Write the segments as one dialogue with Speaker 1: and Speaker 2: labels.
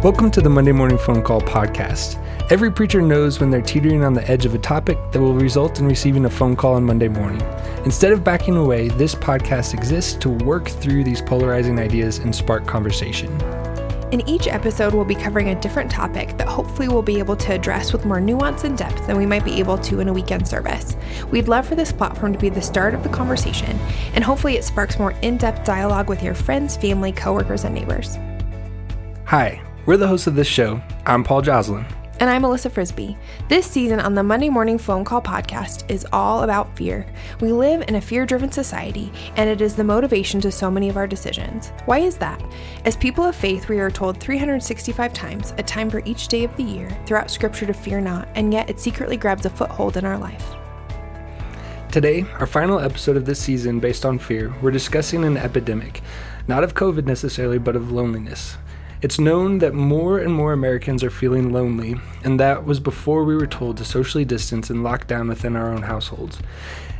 Speaker 1: Welcome to the Monday Morning Phone Call podcast. Every preacher knows when they're teetering on the edge of a topic that will result in receiving a phone call on Monday morning. Instead of backing away, this podcast exists to work through these polarizing ideas and spark conversation.
Speaker 2: In each episode, we'll be covering a different topic that hopefully we'll be able to address with more nuance and depth than we might be able to in a weekend service. We'd love for this platform to be the start of the conversation, and hopefully it sparks more in depth dialogue with your friends, family, coworkers, and neighbors.
Speaker 1: Hi, we're the hosts of this show. I'm Paul Joslin.
Speaker 2: And I'm Melissa Frisby. This season on the Monday Morning Phone Call podcast is all about fear. We live in a fear driven society, and it is the motivation to so many of our decisions. Why is that? As people of faith, we are told 365 times, a time for each day of the year, throughout Scripture to fear not, and yet it secretly grabs a foothold in our life.
Speaker 1: Today, our final episode of this season based on fear, we're discussing an epidemic, not of COVID necessarily, but of loneliness. It's known that more and more Americans are feeling lonely, and that was before we were told to socially distance and lock down within our own households.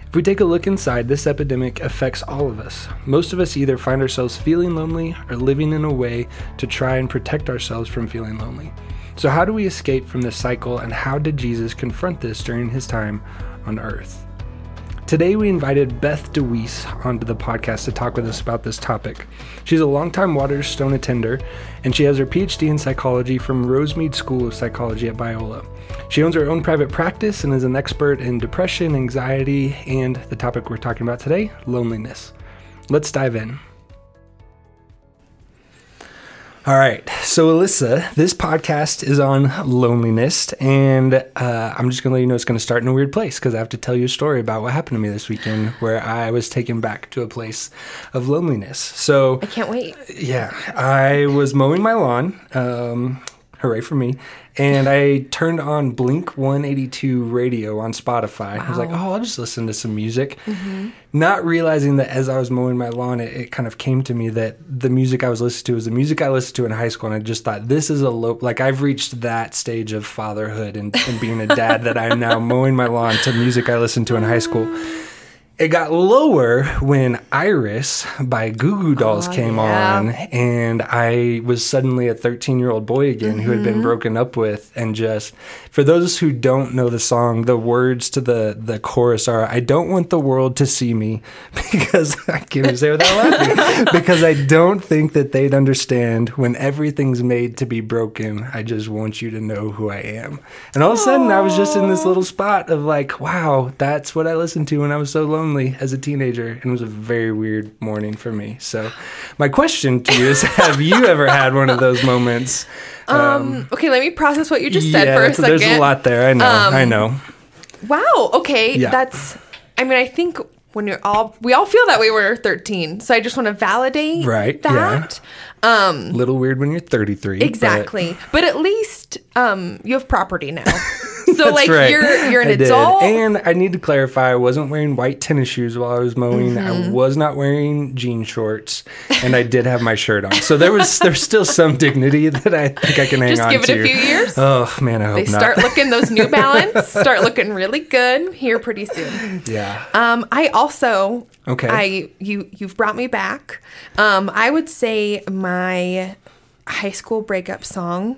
Speaker 1: If we take a look inside, this epidemic affects all of us. Most of us either find ourselves feeling lonely or living in a way to try and protect ourselves from feeling lonely. So, how do we escape from this cycle, and how did Jesus confront this during his time on earth? Today, we invited Beth DeWeese onto the podcast to talk with us about this topic. She's a longtime Waterstone attender, and she has her PhD in psychology from Rosemead School of Psychology at Biola. She owns her own private practice and is an expert in depression, anxiety, and the topic we're talking about today loneliness. Let's dive in. All right. So, Alyssa, this podcast is on loneliness, and uh, I'm just going to let you know it's going to start in a weird place because I have to tell you a story about what happened to me this weekend where I was taken back to a place of loneliness. So,
Speaker 2: I can't wait.
Speaker 1: Yeah. I was mowing my lawn. Um, hooray for me. And I turned on Blink 182 radio on Spotify. Wow. I was like, oh, I'll just listen to some music. Mm-hmm. Not realizing that as I was mowing my lawn, it, it, kind of came to me that the music I was listening to was the music I listened to in high school. And I just thought, this is a low, like I've reached that stage of fatherhood and, and being a dad that I'm now mowing my lawn to music I listened to in high school. It got lower when Iris by Goo Goo Dolls oh, came yeah. on, and I was suddenly a 13 year old boy again mm-hmm. who had been mm-hmm. broken up with. And just for those who don't know the song, the words to the, the chorus are I don't want the world to see me because I can't even say without laughing because I don't think that they'd understand when everything's made to be broken. I just want you to know who I am. And all of a sudden, I was just in this little spot of like, wow, that's what I listened to when I was so lonely lonely as a teenager, and it was a very weird morning for me. So, my question to you is: Have you ever had one of those moments?
Speaker 2: Um, um okay, let me process what you just said for a second.
Speaker 1: There's a lot there. I know. Um, I know.
Speaker 2: Wow. Okay, yeah. that's. I mean, I think when you're all we all feel that way when we're 13 so i just want to validate
Speaker 1: right
Speaker 2: that
Speaker 1: yeah. um little weird when you're 33
Speaker 2: exactly but, but at least um you have property now so like right. you're you're an I adult.
Speaker 1: Did. And I need to clarify, I wasn't wearing white tennis shoes while I was mowing. Mm-hmm. I was not wearing jean shorts, and I did have my shirt on. So there was there's still some dignity that I think I can hang
Speaker 2: Just
Speaker 1: on
Speaker 2: to. Just give it
Speaker 1: a
Speaker 2: few years.
Speaker 1: Oh man, I hope
Speaker 2: they
Speaker 1: not.
Speaker 2: start looking those New Balance start looking really good here pretty soon.
Speaker 1: Yeah.
Speaker 2: Um, I also
Speaker 1: okay.
Speaker 2: I you you've brought me back. Um, I would say my high school breakup song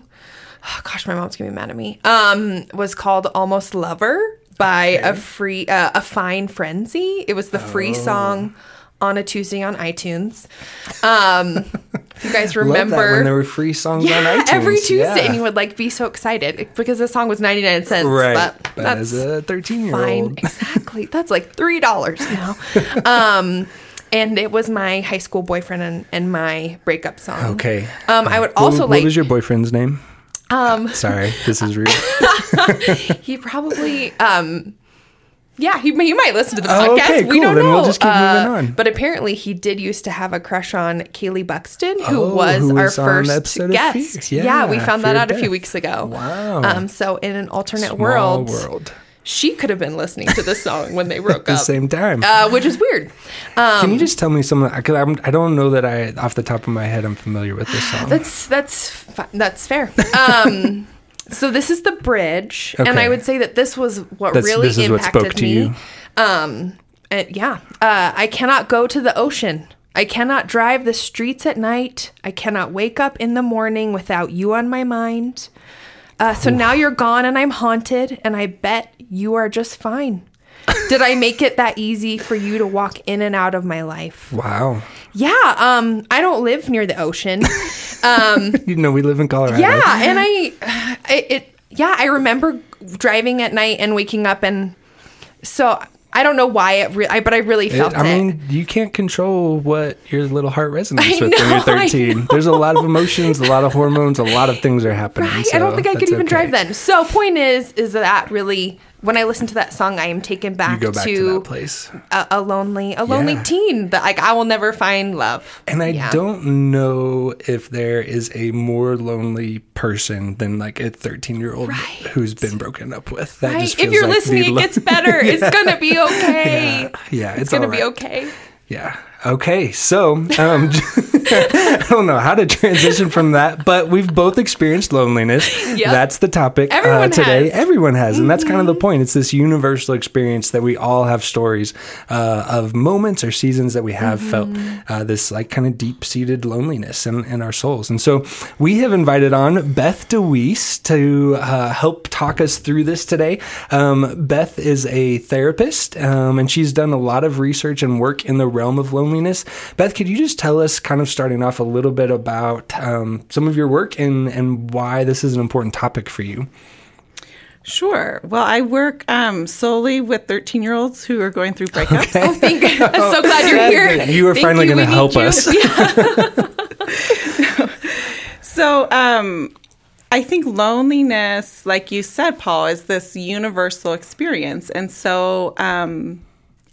Speaker 2: oh, gosh, my mom's gonna be mad at me. Um, was called Almost Lover by okay. a free uh, a fine frenzy. It was the free oh. song on a Tuesday on iTunes. Um, if you guys remember
Speaker 1: when there were free songs
Speaker 2: yeah,
Speaker 1: on iTunes
Speaker 2: every Tuesday, yeah. and you would like be so excited because the song was ninety nine cents.
Speaker 1: Right,
Speaker 2: but,
Speaker 1: but that's as a thirteen year old,
Speaker 2: exactly. That's like three dollars now. um, and it was my high school boyfriend and, and my breakup song.
Speaker 1: Okay.
Speaker 2: Um, I would also
Speaker 1: what,
Speaker 2: like.
Speaker 1: What was your boyfriend's name? Um, Sorry, this is real.
Speaker 2: he probably, um, yeah, he, he might listen to the podcast. Oh, okay,
Speaker 1: cool.
Speaker 2: We don't
Speaker 1: then
Speaker 2: know.
Speaker 1: We'll just keep uh, moving on.
Speaker 2: But apparently, he did used to have a crush on Kaylee Buxton, who oh, was who our first guest. Yeah, yeah, we found that out a few weeks ago.
Speaker 1: Wow.
Speaker 2: Um, so in an alternate
Speaker 1: Small
Speaker 2: world,
Speaker 1: world
Speaker 2: she could have been listening to this song when they broke up.
Speaker 1: At the
Speaker 2: up.
Speaker 1: same time.
Speaker 2: Uh, which is weird.
Speaker 1: Um, Can you just tell me something? Because I'm, I don't know that I, off the top of my head, I'm familiar with this song.
Speaker 2: That's that's that's fair. Um, so this is the bridge, okay. and I would say that this was what that's, really impacted what me. Um, and yeah, uh, I cannot go to the ocean I cannot drive the streets at night. I cannot wake up in the morning without you on my mind. Uh, so now you're gone and I'm haunted, and I bet you are just fine. Did I make it that easy for you to walk in and out of my life?
Speaker 1: Wow.
Speaker 2: Yeah, um, I don't live near the ocean. Um,
Speaker 1: You know, we live in Colorado.
Speaker 2: yeah, and I, it, it, yeah, I remember driving at night and waking up, and so I don't know why it, re- I, but I really felt it.
Speaker 1: I mean, you can't control what your little heart resonates
Speaker 2: I
Speaker 1: with when you're 13. There's a lot of emotions, a lot of hormones, a lot of things are happening.
Speaker 2: Right, I don't think I could even
Speaker 1: okay.
Speaker 2: drive then. So point is, is that really when I listen to that song, I am taken back,
Speaker 1: back to,
Speaker 2: to, a, a lonely, a lonely
Speaker 1: Yeah.
Speaker 2: teen that like I will never find love.
Speaker 1: And I
Speaker 2: Yeah.
Speaker 1: don't know if there is a more lonely person than like a 13 year old
Speaker 2: Right.
Speaker 1: who's been broken up with. That
Speaker 2: Right?
Speaker 1: just
Speaker 2: If you're
Speaker 1: like
Speaker 2: listening, it gets better. It's gonna be okay.
Speaker 1: Yeah, yeah,
Speaker 2: it's,
Speaker 1: it's
Speaker 2: gonna
Speaker 1: all
Speaker 2: be okay.
Speaker 1: Yeah. Okay. So, um, I don't know how to transition from that, but we've both experienced loneliness.
Speaker 2: Yep.
Speaker 1: That's the topic uh, today.
Speaker 2: has. Mm-hmm.
Speaker 1: Everyone has. And that's kind of the point. It's this universal experience that we all have stories uh, of moments or seasons that we have felt
Speaker 2: Mm-hmm.
Speaker 1: uh, this like kind of deep seated loneliness in, in our souls. And so we have invited on Beth DeWeese to uh, help talk us through this today. Um, Beth is a therapist um, and she's done a lot of research and work in the realm of loneliness. Beth, could you just tell us, kind of starting off, a little bit about um, some of your work and, and why this is an important topic for you?
Speaker 3: Sure. Well, I work um, solely with 13 year olds who are going through breakups.
Speaker 1: Okay.
Speaker 2: Oh, thank I'm so glad you're here.
Speaker 1: You are
Speaker 2: Thank
Speaker 1: finally going to help
Speaker 2: you.
Speaker 1: us.
Speaker 3: So um, I think loneliness, like you said, Paul, is this universal experience. And so, um,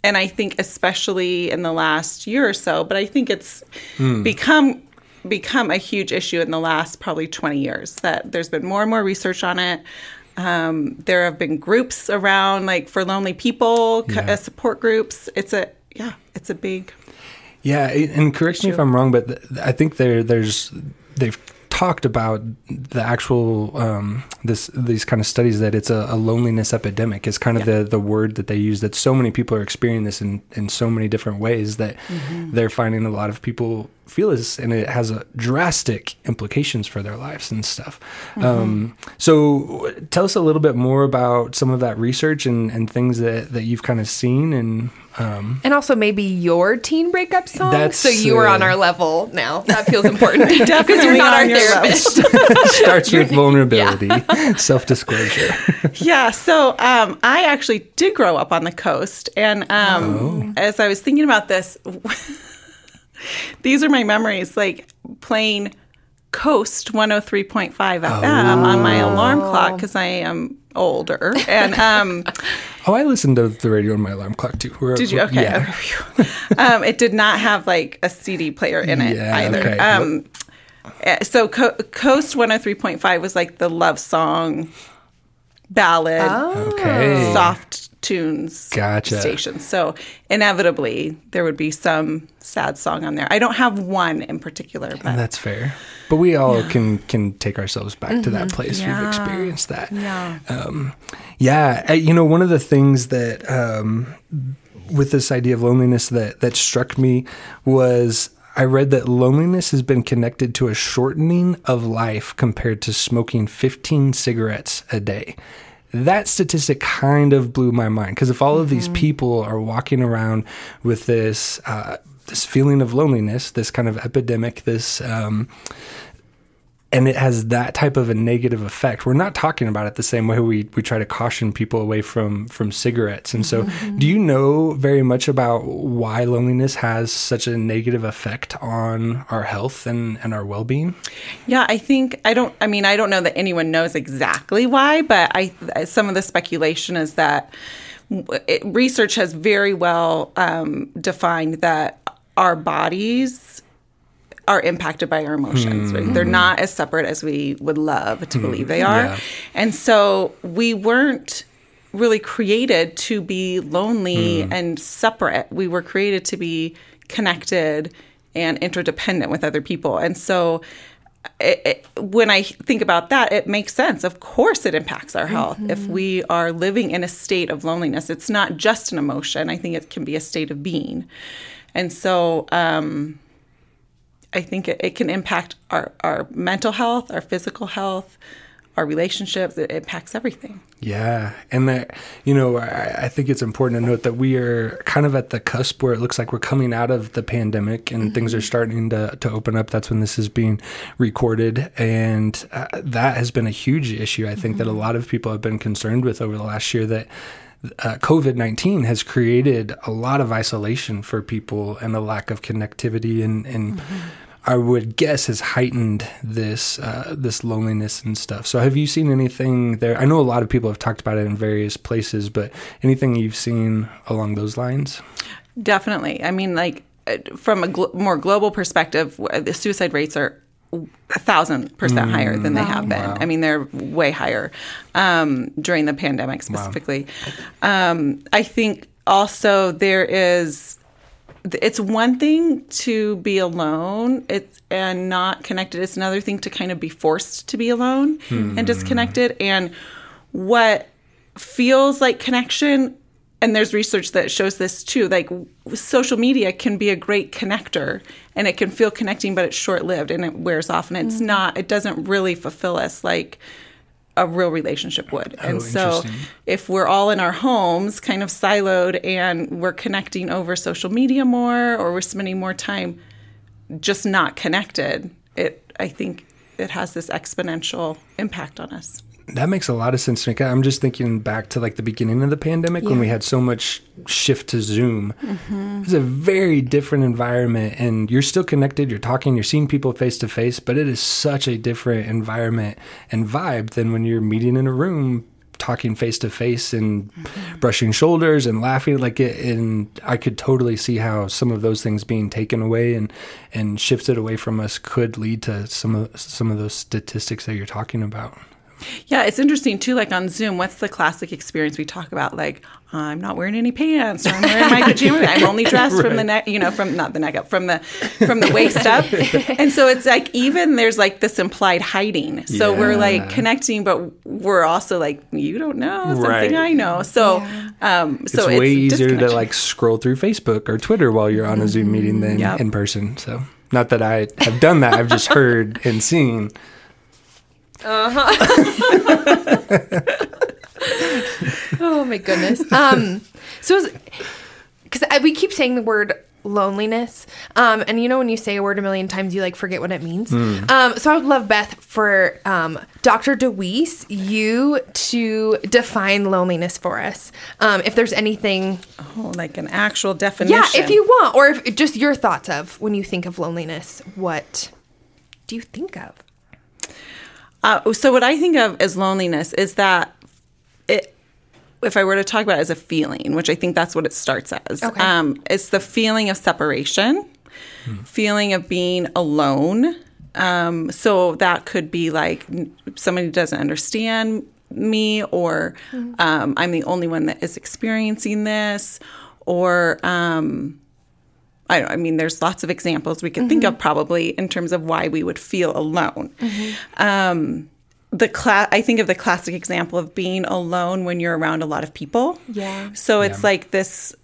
Speaker 3: and I think especially in the last year or so, but I think it's become become a huge issue in the last probably 20 years that there's been more and more research on it. Um, there have been groups around like for lonely people,
Speaker 1: Yeah.
Speaker 3: uh, support groups. It's a yeah, it's a big
Speaker 1: Yeah, and correct me if I'm wrong, but th- I think there there's they've talked about the actual um, this these kind of studies that it's a, a loneliness epidemic is kind of the the word that they use that so many people are experiencing this in in so many different ways that they're finding a lot of people feel this and it has a drastic implications for their lives and stuff. Um, so tell us a little bit more about some of that research and, and things that, that you've kind of seen and um,
Speaker 2: And also maybe your teen breakup song.
Speaker 1: That's,
Speaker 2: so you are on
Speaker 1: uh,
Speaker 2: our level now. That feels important. Because you're not our
Speaker 3: on your
Speaker 2: therapist.
Speaker 1: starts with vulnerability, self disclosure.
Speaker 3: Yeah, so um, I actually did grow up on the coast, and um, as I was thinking about this, these are my memories, like playing Coast 103.5 FM on my alarm clock because I am older, and um,
Speaker 1: Oh, I listened to the radio on my alarm clock too. We're-
Speaker 3: did you? Okay,
Speaker 1: Yeah.
Speaker 3: um, it did not have like a CD player in it
Speaker 1: Yeah,
Speaker 3: either.
Speaker 1: okay.
Speaker 3: Um, uh, so Co- Coast 103.5 was like the love song ballad
Speaker 1: Okay.
Speaker 3: soft tunes
Speaker 1: Gotcha.
Speaker 3: station. So inevitably there would be some sad song on there. I don't have one in particular, but
Speaker 1: That's fair. But we all can can take ourselves back to that place. We've experienced that.
Speaker 3: yeah.
Speaker 1: Um, yeah, you know, one of the things that um, with this idea of loneliness that that struck me was I read that loneliness has been connected to a shortening of life compared to smoking 15 cigarettes a day. That statistic kind of blew my mind because if all of these people are walking around with this uh, this feeling of loneliness, this kind of epidemic, this um, and it has that type of a negative effect. We're not talking about it the same way we, we try to caution people away from from cigarettes. And so, do you know very much about why loneliness has such a negative effect on our health and, and our well being?
Speaker 3: Yeah, I think I don't. I mean, I don't know that anyone knows exactly why, but I some of the speculation is that it, research has very well um, defined that our bodies are impacted by our emotions. Right? They're hmm. not as separate as we would love to hmm. believe they are,
Speaker 1: Yeah.
Speaker 3: and so we weren't really created to be lonely hmm. and separate. We were created to be connected and interdependent with other people. And so it, it, when I think about that, it makes sense. Of course, it impacts our health. If mm-hmm. we are living in a state of loneliness, it's not just an emotion. I think it can be a state of being. And so um, I think it, it can impact our, our mental health, our physical health, our relationships. It impacts everything.
Speaker 1: Yeah, and that you know, I, I think it's important to note that we are kind of at the cusp where it looks like we're coming out of the pandemic and things are starting to to open up. That's when this is being recorded, and uh, that has been a huge issue. I think that a lot of people have been concerned with over the last year that. Uh, COVID 19 has created a lot of isolation for people and a lack of connectivity and, and I would guess has heightened this uh, this loneliness and stuff. So, have you seen anything there? I know a lot of people have talked about it in various places, but anything you've seen along those lines?
Speaker 3: Definitely. I mean, like uh, from a gl- more global perspective, the suicide rates are a thousand percent higher than they have been. I mean, they're way higher um, during the pandemic specifically. Um, I think also there is. It's one thing to be alone it's, and not connected. It's another thing to kind of be forced to be alone and disconnected. And what feels like connection and there's research that shows this too like social media can be a great connector and it can feel connecting but it's short-lived and it wears off and it's mm-hmm. not it doesn't really fulfill us like a real relationship would. Oh, and so if we're all in our homes kind of siloed and we're connecting over social media more or we're spending more time just not connected it i think it has this exponential impact on us
Speaker 1: That makes a lot of sense to me. I'm just thinking back to like the beginning of the pandemic when we had so much shift to Zoom. Mm-hmm. It's a very different environment, and you're still connected. You're talking. You're seeing people face to face, but it is such a different environment and vibe than when you're meeting in a room talking face to face and mm-hmm. brushing shoulders and laughing like it and I could totally see how some of those things being taken away and and shifted away from us could lead to some of some of those statistics that you're talking about.
Speaker 3: Yeah, it's interesting too. Like on Zoom, what's the classic experience we talk about? Like, I'm not wearing any pants, or I'm wearing my pajamas. I'm only dressed from the neck, you know, from not the neck up, from the from the waist up. And so it's like even there's like this implied hiding. So we're like connecting, but we're also like, you don't know something
Speaker 1: Right.
Speaker 3: I know. So, um, so
Speaker 1: it's way easier to like scroll through Facebook or Twitter while you're on a Zoom meeting than
Speaker 3: Yep.
Speaker 1: in person. So, not that I have done that, I've just heard and seen.
Speaker 2: Oh my goodness. Um, so because we keep saying the word loneliness, um, and you know when you say a word a million times, you like forget what it means. Um, so I would love Beth for um, Dr. DeWeese, you to define loneliness for us. Um, if there's anything,
Speaker 3: Oh, like an actual definition.
Speaker 2: yeah, if you want, or if just your thoughts of when you think of loneliness, what do you think of?
Speaker 3: Uh, so what I think of as loneliness is that it. If I were to talk about it as a feeling, which I think that's what it starts as,
Speaker 2: Okay.
Speaker 3: um, it's the feeling of separation, feeling of being alone. Um, so that could be like somebody doesn't understand me, or um, I'm the only one that is experiencing this, or um, I, I mean, there's lots of examples we could think of probably in terms of why we would feel alone. Um, the cla- I think of the classic example of being alone when you're around a lot of people.
Speaker 2: Yeah.
Speaker 3: So it's like this.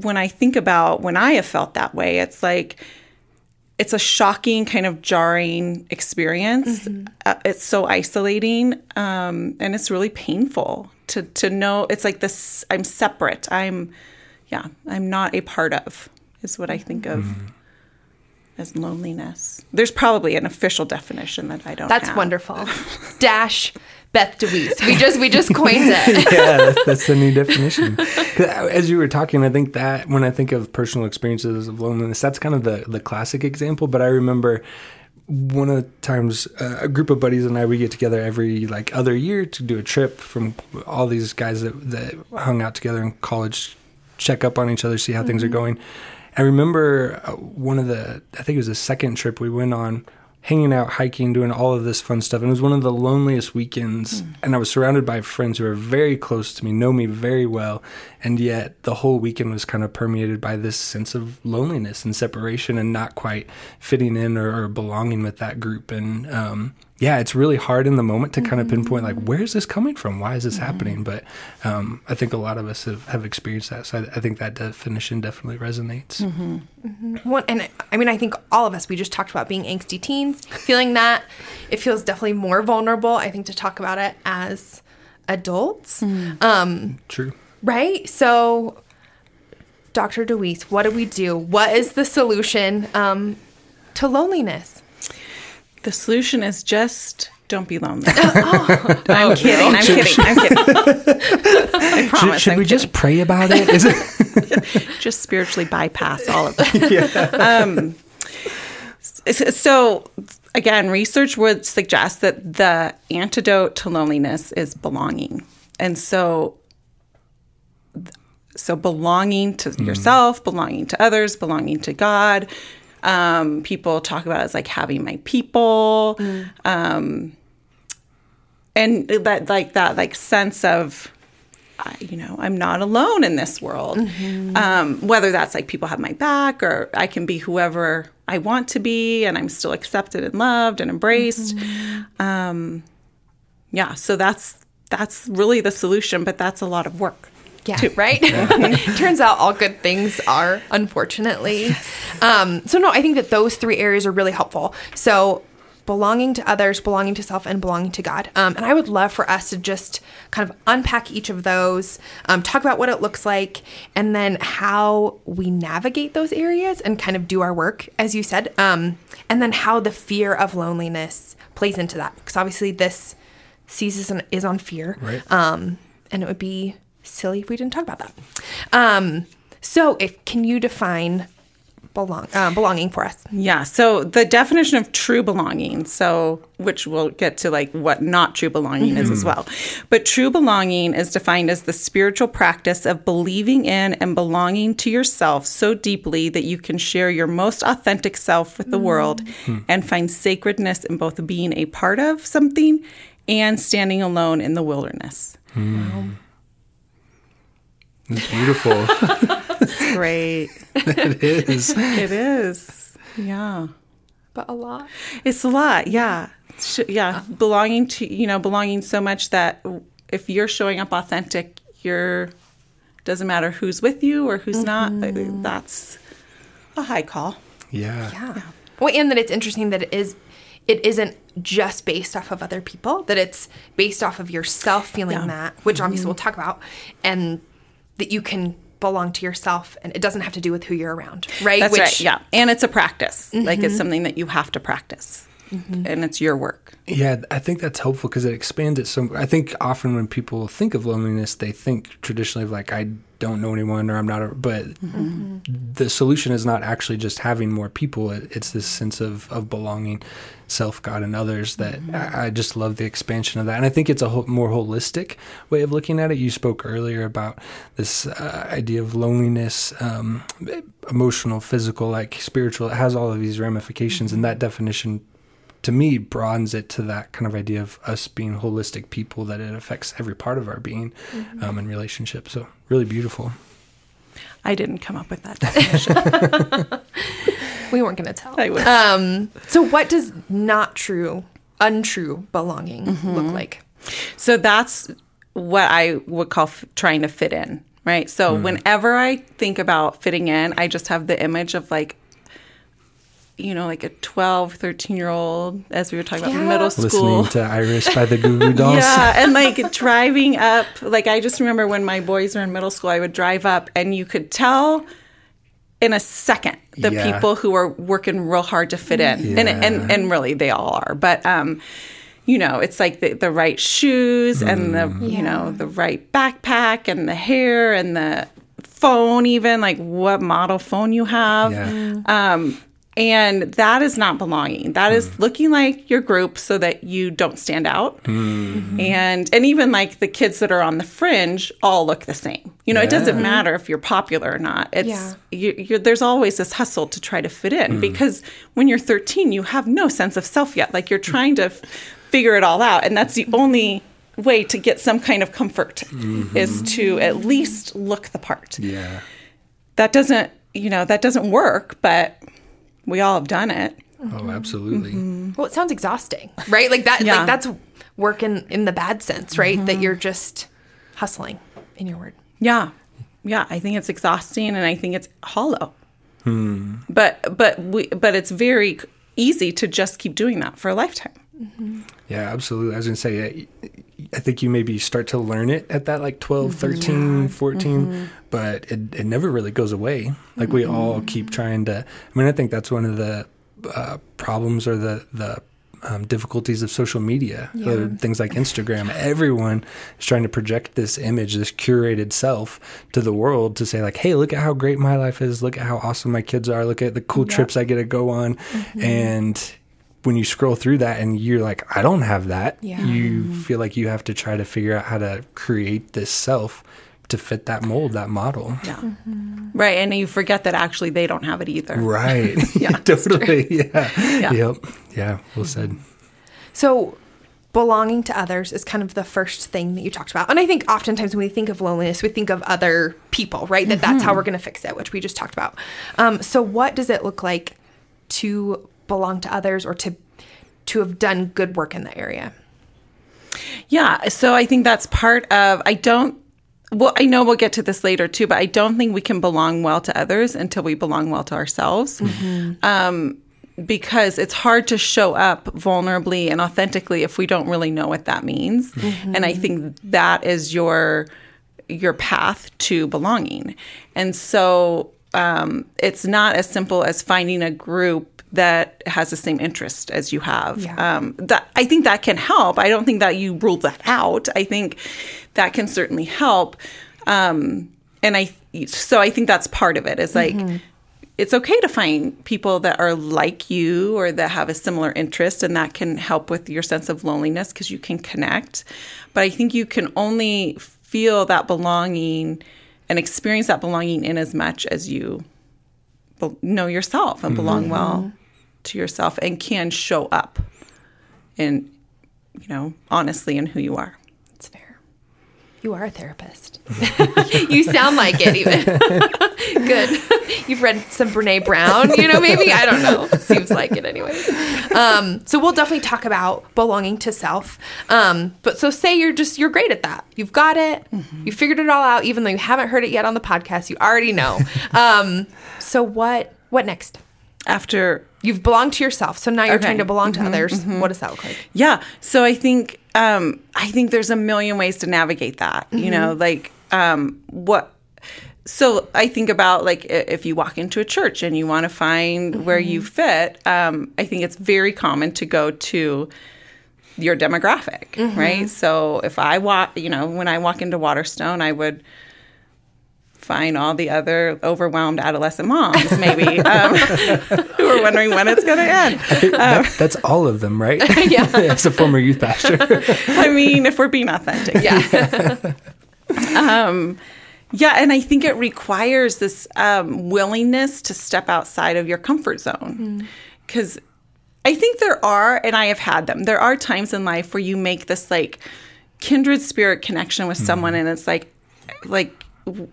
Speaker 3: When I think about when I have felt that way, it's like it's a shocking kind of jarring experience. Uh, it's so isolating, um, and it's really painful to to know. It's like this. I'm separate. I'm, yeah. I'm not a part of. Is what I think of as loneliness. There's probably an official definition that I don't.
Speaker 2: That's
Speaker 3: have.
Speaker 2: wonderful. Dash Beth DeWeese. We just we just coined it.
Speaker 1: yeah, that's, that's the new definition. As you were talking, I think that when I think of personal experiences of loneliness, that's kind of the, the classic example. But I remember one of the times uh, a group of buddies and I we get together every like other year to do a trip from all these guys that that hung out together in college, check up on each other, see how things are going. I remember uh, one of the I think it was the second trip we went on. hanging out, hiking, doing all of this fun stuff. And it was one of the loneliest weekends.
Speaker 2: Hmm.
Speaker 1: And I was surrounded by friends who are very close to me, know me very well. And yet the whole weekend was kind of permeated by this sense of loneliness and separation and not quite fitting in or, or belonging with that group. And um, yeah, it's really hard in the moment to kind of pinpoint, like, where is this coming from? Why is this happening? But um, I think a lot of us have, have experienced that. So I, I think that definition definitely resonates.
Speaker 2: One, and I mean, I think all of us, we just talked about being angsty teens, feeling that. It feels definitely more vulnerable, I think, to talk about it as adults. Um,
Speaker 1: True.
Speaker 2: right? So, Dr. DeWeese, what do we do? What is the solution um, to loneliness?
Speaker 3: The solution is just don't be lonely. I'm kidding. I'm kidding. I'm kidding. I
Speaker 1: Should,
Speaker 3: promise.
Speaker 1: should
Speaker 3: I'm
Speaker 1: we
Speaker 3: kidding.
Speaker 1: just pray about it? Is it?
Speaker 3: just spiritually bypass all of that. Um, so, again, research would suggest that the antidote to loneliness is belonging, and so. So belonging to yourself, belonging to others, belonging to God. Um, people talk about as like having my people, um, and that like that like sense of I, you know, I'm not alone in this world. Um, whether that's like people have my back or I can be whoever I want to be and I'm still accepted and loved and embraced. Um, yeah, so that's that's really the solution, but that's a lot of work.
Speaker 2: Yeah, right? Turns out all good things are, unfortunately. Um, so, no, I think that those three areas are really helpful. So, belonging to others, belonging to self, and belonging to God. Um, and I would love for us to just kind of unpack each of those, um, talk about what it looks like, and then how we navigate those areas and kind of do our work, as you said. Um, and then how the fear of loneliness plays into that. Because obviously, this season is on fear.
Speaker 1: Right.
Speaker 2: Um, and it would be silly if we didn't talk about that. Um, so, if can you define belong uh, belonging for us?
Speaker 3: Yeah. So the definition of true belonging, so which we'll get to like what not true belonging is as well. But true belonging is defined as the spiritual practice of believing in and belonging to yourself so deeply that you can share your most authentic self with the world and find sacredness in both being a part of something and standing alone in the wilderness.
Speaker 1: It's beautiful.
Speaker 3: It's great.
Speaker 1: it is.
Speaker 3: it is. Yeah.
Speaker 2: But a lot.
Speaker 3: It's a lot, yeah. Yeah, belonging to, you know, belonging so much that if you're showing up authentic, you're doesn't matter who's with you or who's not. Mm-hmm. Uh, that's a high call.
Speaker 1: Yeah.
Speaker 2: Yeah. Well, and that it's interesting that it is. It isn't just based off of other people. That it's based off of yourself feeling
Speaker 3: Yeah.
Speaker 2: that, which obviously mm-hmm. we'll talk about, and that you can belong to yourself, and it doesn't have to do with who you're around, right?
Speaker 3: That's
Speaker 2: which,
Speaker 3: right. Yeah, and it's a practice. Like it's mm-hmm. something that you have to practice, and it's your work.
Speaker 1: Yeah, I think that's helpful because it expands it so. I think often when people think of loneliness, they think traditionally of like I don't know anyone or I'm not. A, but the solution is not actually just having more people. It, it's this sense of of belonging, self, God, and others. That I, I just love the expansion of that, and I think it's a whole, more holistic way of looking at it. You spoke earlier about this uh, idea of loneliness, um, emotional, physical, like spiritual. It has all of these ramifications, and that definition to me broadens it to that kind of idea of us being holistic people that it affects every part of our being um, and relationship so really beautiful
Speaker 3: I didn't come up with that definition.
Speaker 2: we weren't going to tell.
Speaker 3: I wish.
Speaker 2: Um, so, what does not true, untrue belonging look like?
Speaker 3: So that's what I would call f- trying to fit in, right? So whenever I think about fitting in, I just have the image of like, you know, like a 12, 13 year old, as we were talking about
Speaker 2: Yeah.
Speaker 3: middle school.
Speaker 1: listening to iris by the goo goo dolls
Speaker 3: Yeah, and like driving up, like I just remember when my boys were in middle school, I would drive up and you could tell in a second the
Speaker 1: Yeah.
Speaker 3: people who are working real hard to fit in. And, and and really they all are. But um you know, it's like the, the right shoes and the you know, the right backpack and the hair and the phone even like what model phone you have.
Speaker 1: Yeah.
Speaker 3: Um And that is not belonging. That is hmm. looking like your group so that you don't stand out. Hmm. Mm-hmm. And and even like the kids that are on the fringe all look the same. You know, it doesn't matter if you're popular or not. It's
Speaker 2: Yeah.
Speaker 3: you, you're, there's always this hustle to try to fit in hmm. because when you're 13, you have no sense of self yet. Like you're trying to f- figure it all out, and that's the only way to get some kind of comfort mm-hmm. is to at least look the part.
Speaker 1: Yeah.
Speaker 3: That doesn't, you know, that doesn't work, but we all have done it.
Speaker 1: Oh, mm-hmm. absolutely. Mm-hmm.
Speaker 2: Well, it sounds exhausting, right? Like that.
Speaker 3: Yeah.
Speaker 2: Like that's work in, in the bad sense, right? That mm-hmm. you're just hustling. In your word.
Speaker 3: Yeah. Yeah, I think it's exhausting and I think it's hollow. Hmm. But but we but it's very easy to just keep doing that for a lifetime. Mm-hmm.
Speaker 1: Yeah, absolutely. I was going to say, I, I think you maybe start to learn it at that like 12, mm-hmm. 13, 14, mm-hmm. but it, it never really goes away. Like we all keep trying to, I mean, I think that's one of the uh, problems or the, the, um, difficulties of social media, or things like Instagram. Everyone is trying to project this image, this curated self to the world to say, like, hey, look at how great my life is. Look at how awesome my kids are. Look at the cool trips I get to go on. And when you scroll through that and you're like, I don't have that,
Speaker 2: Yeah.
Speaker 1: you mm-hmm. feel like you have to try to figure out how to create this self to fit that mold, that model.
Speaker 3: Yeah. Mm-hmm. Mm-hmm. Right. And you forget that actually they don't have it either.
Speaker 1: Right. yeah, totally. Yeah.
Speaker 3: Yeah.
Speaker 1: Yep. Yeah. Well said.
Speaker 2: So, belonging to others is kind of the first thing that you talked about. And I think oftentimes when we think of loneliness, we think of other people, right? That that's how we're going to fix it, which we just talked about. Um, so, what does it look like to belong to others or to to have done good work in the area?
Speaker 3: Yeah. So I think that's part of, I don't, well, I know we'll get to this later too, but I don't think we can belong well to others until we belong well to ourselves. Um, because it's hard to show up vulnerably and authentically if we don't really know what that means. And I think that is your your path to belonging. And so um, it's not as simple as finding a group that has the same interest as you have.
Speaker 2: Yeah.
Speaker 3: Um, that I think that can help. I don't think that you rule that out. I think that can certainly help. Um, and I so I think that's part of it. Is like it's okay to find people that are like you or that have a similar interest and that can help with your sense of loneliness because you can connect but i think you can only feel that belonging and experience that belonging in as much as you know yourself and belong well to yourself and can show up in you know honestly in who you are
Speaker 2: It's fair. You are a therapist. you sound like it, even. Good. You've read some Brene Brown, you know, maybe? I don't know. Seems like it, anyway Um, so we'll definitely talk about belonging to self. Um, but so say you're just, you're great at that. You've got it. You figured it all out, even though you haven't heard it yet on the podcast. You already know. Um, so what, what next?
Speaker 3: After
Speaker 2: You've belonged to yourself. So now you're
Speaker 3: Okay.
Speaker 2: trying to belong to others. What does that look like?
Speaker 3: Yeah. So I think um, I think there's a million ways to navigate that. You know, like um, what. So I think about like if you walk into a church and you want to find where you fit. Um, I think it's very common to go to your demographic, right? So if I walk, you know, when I walk into Waterstone, I would find all the other overwhelmed adolescent moms, maybe, um, who are wondering when it's going to end.
Speaker 1: That- that's all of them, right?
Speaker 2: Yeah.
Speaker 1: As a former youth pastor.
Speaker 3: I mean, if we're being authentic.
Speaker 2: Yeah.
Speaker 3: um, Yeah, and I think it requires this um, willingness to step outside of your comfort zone. Because I think there are, and I have had them, there are times in life where you make this like kindred spirit connection with someone, and it's like, like, w-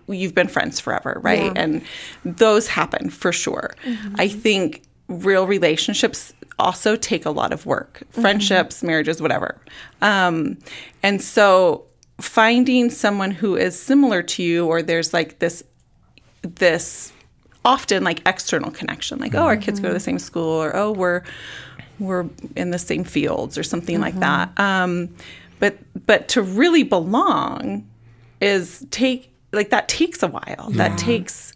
Speaker 3: You've been friends forever, right?
Speaker 2: Yeah.
Speaker 3: And those happen for sure. I think real relationships also take a lot of work friendships, marriages, whatever. Um, and so finding someone who is similar to you or there's like this this often like external connection like oh our kids go to the same school or oh we're we're in the same fields or something like that um, but but to really belong is take like that takes a while that takes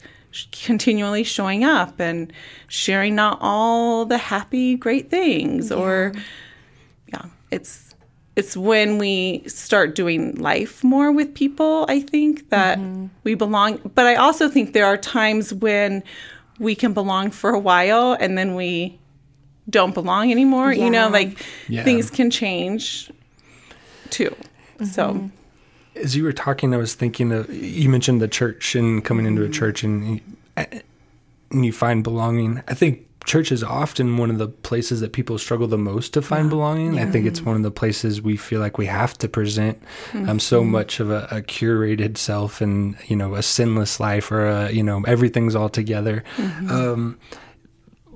Speaker 3: continually showing up and sharing not all the happy great things or yeah it's it's when we start doing life more with people i think that mm-hmm. we belong but i also think there are times when we can belong for a while and then we don't belong anymore. You know, like
Speaker 1: Yeah.
Speaker 3: things can change too. So mm-hmm.
Speaker 1: As you were talking, I was thinking of you mentioned the church and coming into a church and and you find belonging. I think church is often one of the places that people struggle the most to find belonging. I think it's one of the places we feel like we have to present um, so much of a, a curated self and you know a sinless life or a you know everything's all together. Um,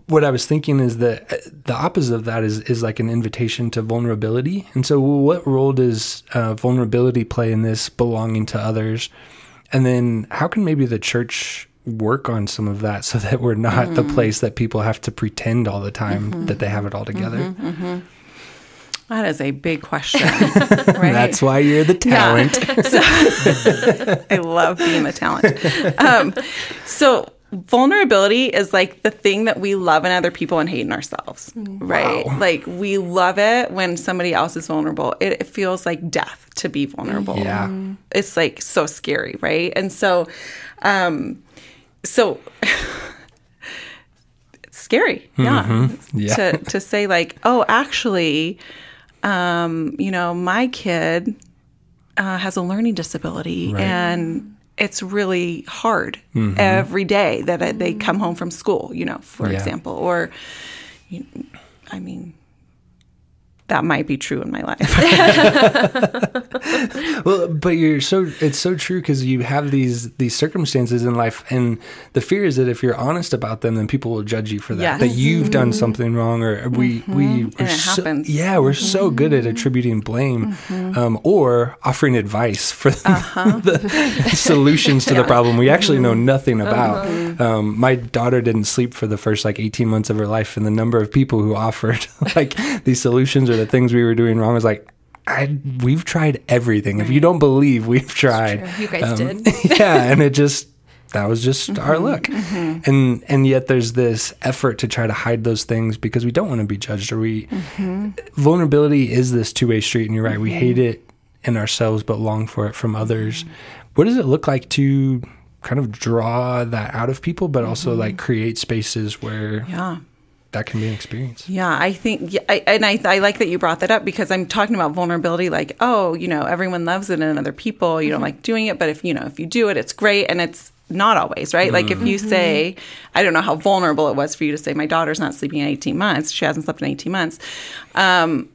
Speaker 1: what I was thinking is that uh, the opposite of that is is like an invitation to vulnerability. And so, what role does uh, vulnerability play in this belonging to others? And then, how can maybe the church work on some of that so that we're not the place that people have to pretend all the time that they have it all together?
Speaker 3: that is a big question. right?
Speaker 1: That's why you're the talent.
Speaker 3: I love being the talent. Um, so vulnerability is like the thing that we love in other people and hate in ourselves, right?
Speaker 1: Wow.
Speaker 3: Like we love it when somebody else is vulnerable. It, it feels like death to be vulnerable.
Speaker 1: Yeah.
Speaker 3: It's like so scary, right? And so, um, so it's scary, yeah,
Speaker 1: Yeah.
Speaker 3: To to say like, oh, actually, um, you know, my kid uh, has a learning disability
Speaker 1: Right.
Speaker 3: and it's really hard mm-hmm. every day that uh, they come home from school, you know, for
Speaker 1: Yeah.
Speaker 3: example, or, you, I mean, that might be true in my life.
Speaker 1: Well, but you're so it's so true because you have these these circumstances in life, and the fear is that if you're honest about them, then people will judge you for that.
Speaker 3: Yes.
Speaker 1: That you've done mm-hmm. something wrong, or we we mm-hmm.
Speaker 3: And it
Speaker 1: so,
Speaker 3: happens.
Speaker 1: yeah we're so good at mm-hmm. attributing blame, um, or offering advice for the uh-huh. solutions to the problem we actually know nothing about. Uh-huh. Um, my daughter didn't sleep for the first like 18 months of her life, and the number of people who offered like these solutions or the things we were doing wrong was like. I, we've tried everything. If you don't believe, we've tried.
Speaker 2: You guys
Speaker 1: Um,
Speaker 2: did.
Speaker 1: yeah, and it just that was just
Speaker 3: Mm-hmm.
Speaker 1: our luck. And and yet there's this effort to try to hide those things because we don't want to be judged or we
Speaker 3: Mm-hmm.
Speaker 1: vulnerability is this two-way street and you're right. We hate it in ourselves but long for it from others. What does it look like to kind of draw that out of people but also like create spaces where
Speaker 3: Mm-hmm. yeah.
Speaker 1: That can be an experience?
Speaker 3: Yeah, I think, yeah, I, and I, I like that you brought that up because I'm talking about vulnerability. Like, oh, you know, everyone loves it in other people. You don't like doing it, but if you know, if you do it, it's great, and it's not always right. Like, if you say, I don't know how vulnerable it was for you to say, my daughter's not sleeping in 18 months. She hasn't slept in 18 months. Um,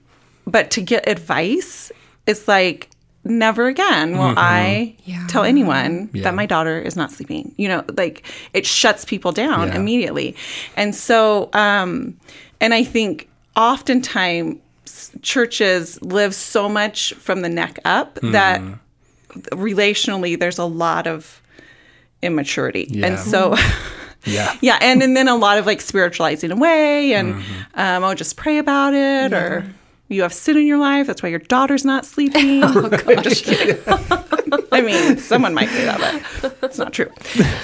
Speaker 3: but to get advice, it's like. Never again will I
Speaker 2: Yeah.
Speaker 3: tell anyone
Speaker 1: Yeah.
Speaker 3: that my daughter is not sleeping. You know, like it shuts people down
Speaker 1: Yeah.
Speaker 3: immediately. And so, um, and I think oftentimes churches live so much from the neck up that relationally there's a lot of immaturity.
Speaker 1: Yeah.
Speaker 3: And so,
Speaker 1: Yeah.
Speaker 3: yeah, and, and then a lot of like spiritualizing away and, um, oh, just pray about it or you have sin in your life. That's why your daughter's not sleeping. oh, gosh. I mean, someone might say that, but it's not true.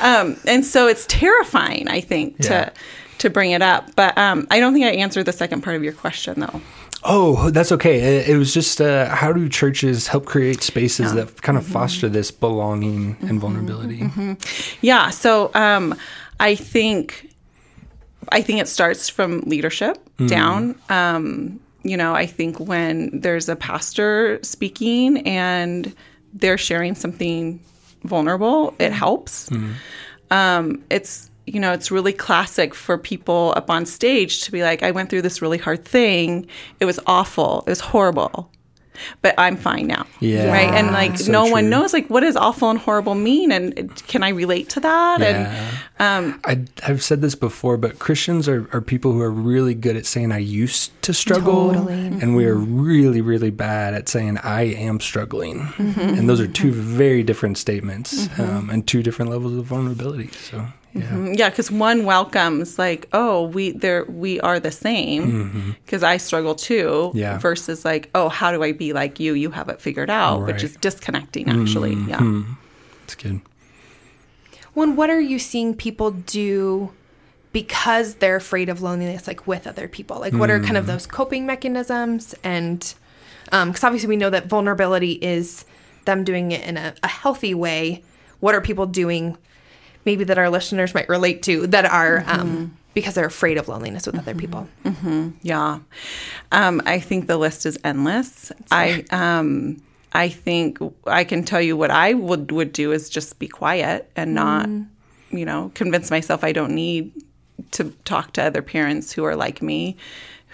Speaker 3: Um, and so it's terrifying, I think,
Speaker 1: Yeah.
Speaker 3: to to bring it up. But um, I don't think I answered the second part of your question, though.
Speaker 1: Oh, that's okay. It, it was just uh, how do churches help create spaces that kind of
Speaker 3: Mm-hmm.
Speaker 1: foster this belonging and vulnerability?
Speaker 3: Yeah. So um, I think I think it starts from leadership down. Um, you know, I think when there's a pastor speaking and they're sharing something vulnerable, it helps. Um, it's you know, it's really classic for people up on stage to be like, I went through this really hard thing. It was awful. It was horrible. But I'm fine now.
Speaker 1: Yeah.
Speaker 3: Right. And like
Speaker 1: So
Speaker 3: no one knows like what does awful and horrible mean and can I relate to that?
Speaker 1: Yeah.
Speaker 3: And um
Speaker 1: I, I've said this before, but Christians are, are people who are really good at saying, I used to struggle.
Speaker 2: Totally.
Speaker 1: And we are really, really bad at saying, I am struggling.
Speaker 3: Mm-hmm.
Speaker 1: And those are two very different statements um, and two different levels of vulnerability. So, yeah. Mm-hmm.
Speaker 3: Yeah, because one welcomes like, oh, we there we are the same mm-hmm. because I struggle too.
Speaker 1: Mm-hmm. Yeah.
Speaker 3: Versus like, oh, how do I be like you? You have it figured out,
Speaker 1: Right.
Speaker 3: which is disconnecting actually. Mm-hmm. Yeah.
Speaker 1: It's good.
Speaker 2: When what are you seeing people do because they're afraid of loneliness, like with other people? Like, what are kind of mm. those coping mechanisms? And um, because obviously we know that vulnerability is them doing it in a, a healthy way. What are people doing maybe that our listeners might relate to that are um, because they're afraid of loneliness with other people.
Speaker 3: Yeah. Um, I think the list is endless. I um, I think I can tell you what I would would do is just be quiet and not, you know, convince myself I don't need to talk to other parents who are like me,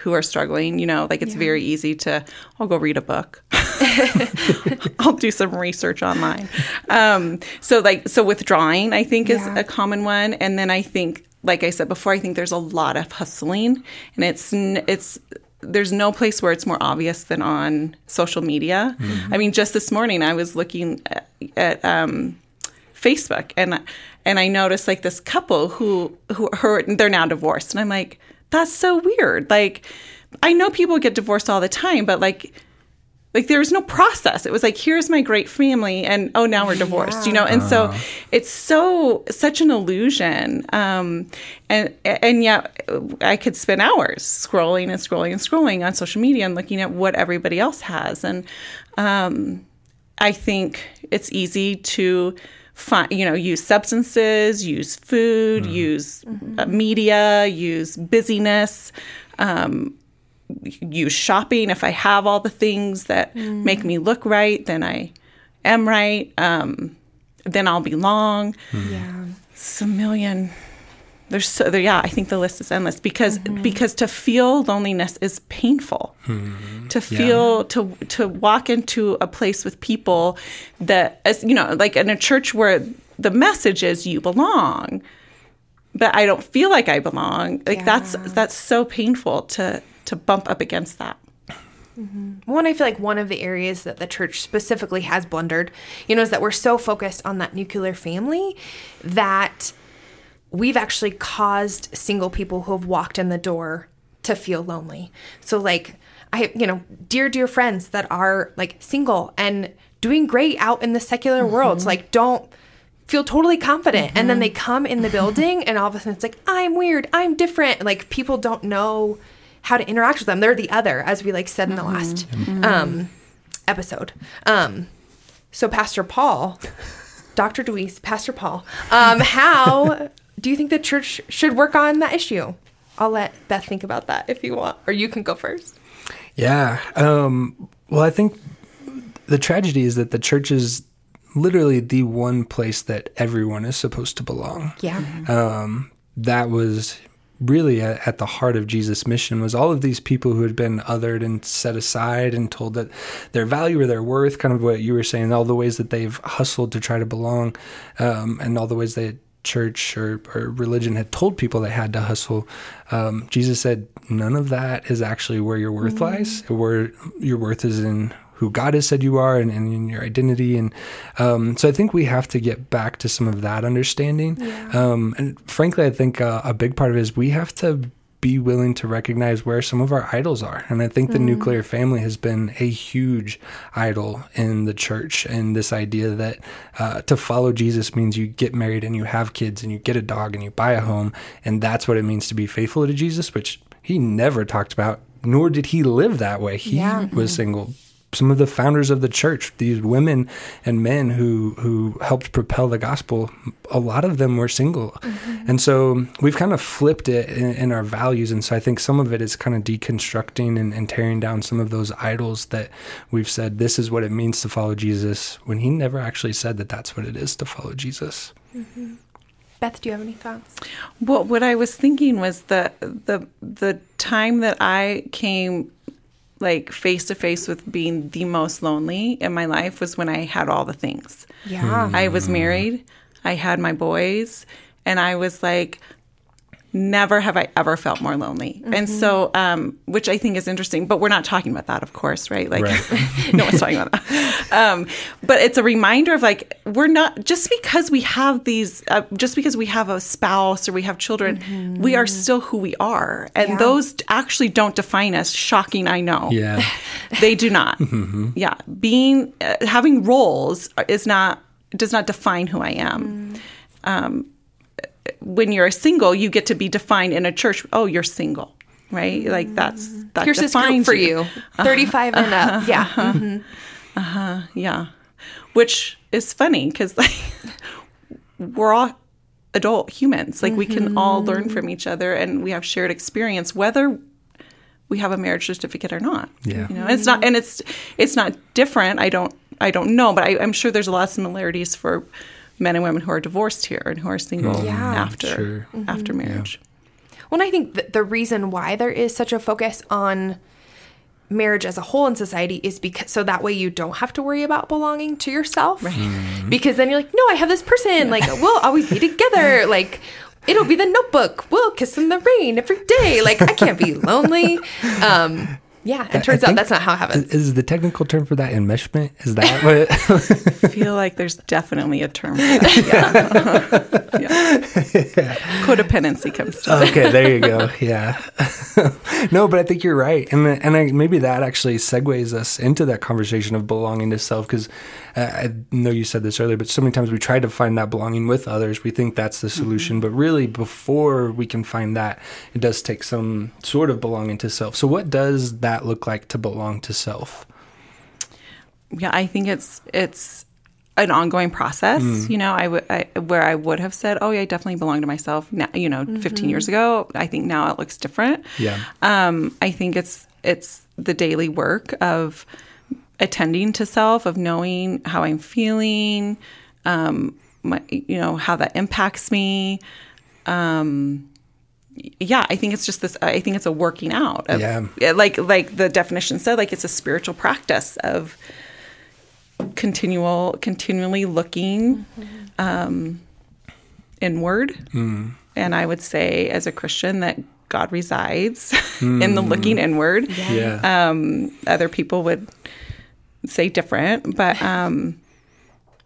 Speaker 3: who are struggling. You know, like it's very easy to I'll go read a book. I'll do some research online. Um, so like so withdrawing, I think is
Speaker 2: Yeah.
Speaker 3: a common one, and then I think, like I said before, I think there's a lot of hustling, and it's it's there's no place where it's more obvious than on social media. I mean, just this morning I was looking at, at um, Facebook and and I noticed like this couple who who her they're now divorced and I'm like that's so weird. Like I know people get divorced all the time, but like like there was no process. It was like here's my great family and oh now we're divorced, you know. And so it's so such an illusion. Um and and yet I could spend hours scrolling and scrolling and scrolling on social media and looking at what everybody else has and um I think it's easy to find, you know, use substances, use food, use uh, media, use busyness, um, use shopping. If I have all the things that make me look right, then I am right. Um, then I'll belong.
Speaker 2: Yeah.
Speaker 3: It's a million. There's so there, yeah. I think the list is endless because mm-hmm. because to feel loneliness is painful. Mm-hmm. To feel to to walk into a place with people that as you know like in a church where the message is you belong, but I don't feel like I belong. Like that's
Speaker 2: Yeah.
Speaker 3: that's so painful to to bump up against that. Mm-hmm.
Speaker 2: One, I feel like one of the areas that the church specifically has blundered, you know, is that we're so focused on that nuclear family that we've actually caused single people who have walked in the door to feel lonely. So, like, I, you know, dear, dear friends that are like single and doing great out in the secular world, like, don't feel totally confident. And then they come in the building and all of a sudden it's like, I'm weird, I'm different. Like, people don't know how to interact with them. They're the other, as we like said in the last um, episode. Um, so, Pastor Paul, Dr. Deweese, Pastor Paul, um, how do you think the church should work on that issue? I'll let Beth think about that if you want, or you can go first.
Speaker 1: Yeah. Um, well, I think the tragedy is that the church is literally the one place that everyone is supposed to belong.
Speaker 2: Yeah.
Speaker 1: Um, that was really at, at the heart of Jesus' mission was all of these people who had been othered and set aside and told that their value or their worth, kind of what you were saying, all the ways that they've hustled to try to belong, um, and all the ways that church or, or religion had told people they had to hustle. Um, Jesus said, none of that is actually where your worth lies. Where your worth is in who God has said you are and, and in your identity. And um, so I think we have to get back to some of that understanding. Um, and frankly, I think uh, a big part of it is we have to be willing to recognize where some of our idols are. And I think the nuclear family has been a huge idol in the church. And this idea that uh, to follow Jesus means you get married and you have kids and you get a dog and you buy a home. And that's what it means to be faithful to Jesus, which he never talked about, nor did he live that way. He
Speaker 2: Yeah.
Speaker 1: was single some of the founders of the church, these women and men who who helped propel the gospel, a lot of them were single, mm-hmm. and so we've kind of flipped it in, in our values. And so I think some of it is kind of deconstructing and, and tearing down some of those idols that we've said this is what it means to follow Jesus, when he never actually said that that's what it is to follow Jesus. Mm-hmm.
Speaker 2: Beth, do you have any thoughts?
Speaker 3: Well, what I was thinking was the the the time that I came like face to face with being the most lonely in my life was when I had all the things.
Speaker 2: Yeah.
Speaker 3: I was hmm. married, I had my boys, and I was like never have I ever felt more lonely. And so um which I think is interesting, but we're not talking about that of course, right? Like
Speaker 1: Right.
Speaker 3: no one's talking about that. Um but it's a reminder of like we're not just because we have these uh, just because we have a spouse or we have children, we are still who we are. And
Speaker 2: Yeah.
Speaker 3: those actually don't define us. Shocking, I know
Speaker 1: Yeah,
Speaker 3: they do not yeah being uh, having roles is not does not define who i am um, when you're a single you get to be defined in a church oh you're single right like that's that
Speaker 2: Here's this group
Speaker 3: defines
Speaker 2: for you, uh-huh. 35 and up. Uh-huh. Yeah. Mhm.
Speaker 3: yeah which is funny because like we're all adult humans. Like we can all mm-hmm. learn from each other and we have shared experience, whether we have a marriage certificate or not.
Speaker 1: Yeah.
Speaker 3: You know, it's not, and it's it's not different. I don't I don't know, but I, I'm sure there's a lot of similarities for men and women who are divorced here and who are single mm.
Speaker 2: Yeah.
Speaker 3: after
Speaker 1: Sure. Mm-hmm.
Speaker 3: after marriage.
Speaker 2: Well, and I think th- the reason why there is such a focus on marriage as a whole in society is because so that way you don't have to worry about belonging to yourself. Right. Mm-hmm. Because then you're like, no, I have this person. Like, we'll always be together. Like, it'll be the notebook. We'll kiss in the rain every day. Like, I can't be lonely. Um, yeah. It turns out that's not how it happens.
Speaker 1: Is the technical term for that enmeshment? Is that what?
Speaker 3: I feel like there's definitely a term for that. Yeah. Yeah. Codependency comes to it.
Speaker 1: okay, there you go. Yeah. no, but I think you're right, and and I, maybe that actually segues us into that conversation of belonging to self because Uh, I know you said this earlier, but so many times we try to find that belonging with others. We think that's the mm-hmm. solution, but really, before we can find that, it does take some sort of belonging to self. So, what does that look like to belong to self?
Speaker 3: yeah i think it's it's an ongoing process mm. you know i would I, where i would have said oh yeah i definitely belong to myself now you know mm-hmm. 15 years ago i think now it looks different
Speaker 1: Yeah.
Speaker 3: um i think it's it's the daily work of attending to self of knowing how i'm feeling um my, you know how that impacts me. Um yeah i think it's just this i think it's a working out of,
Speaker 1: Yeah.
Speaker 3: like like the definition said like it's a spiritual practice of continual continually looking um inward. And i would say as a christian that god resides in the looking inward.
Speaker 1: Yeah.
Speaker 3: um other people would say different but um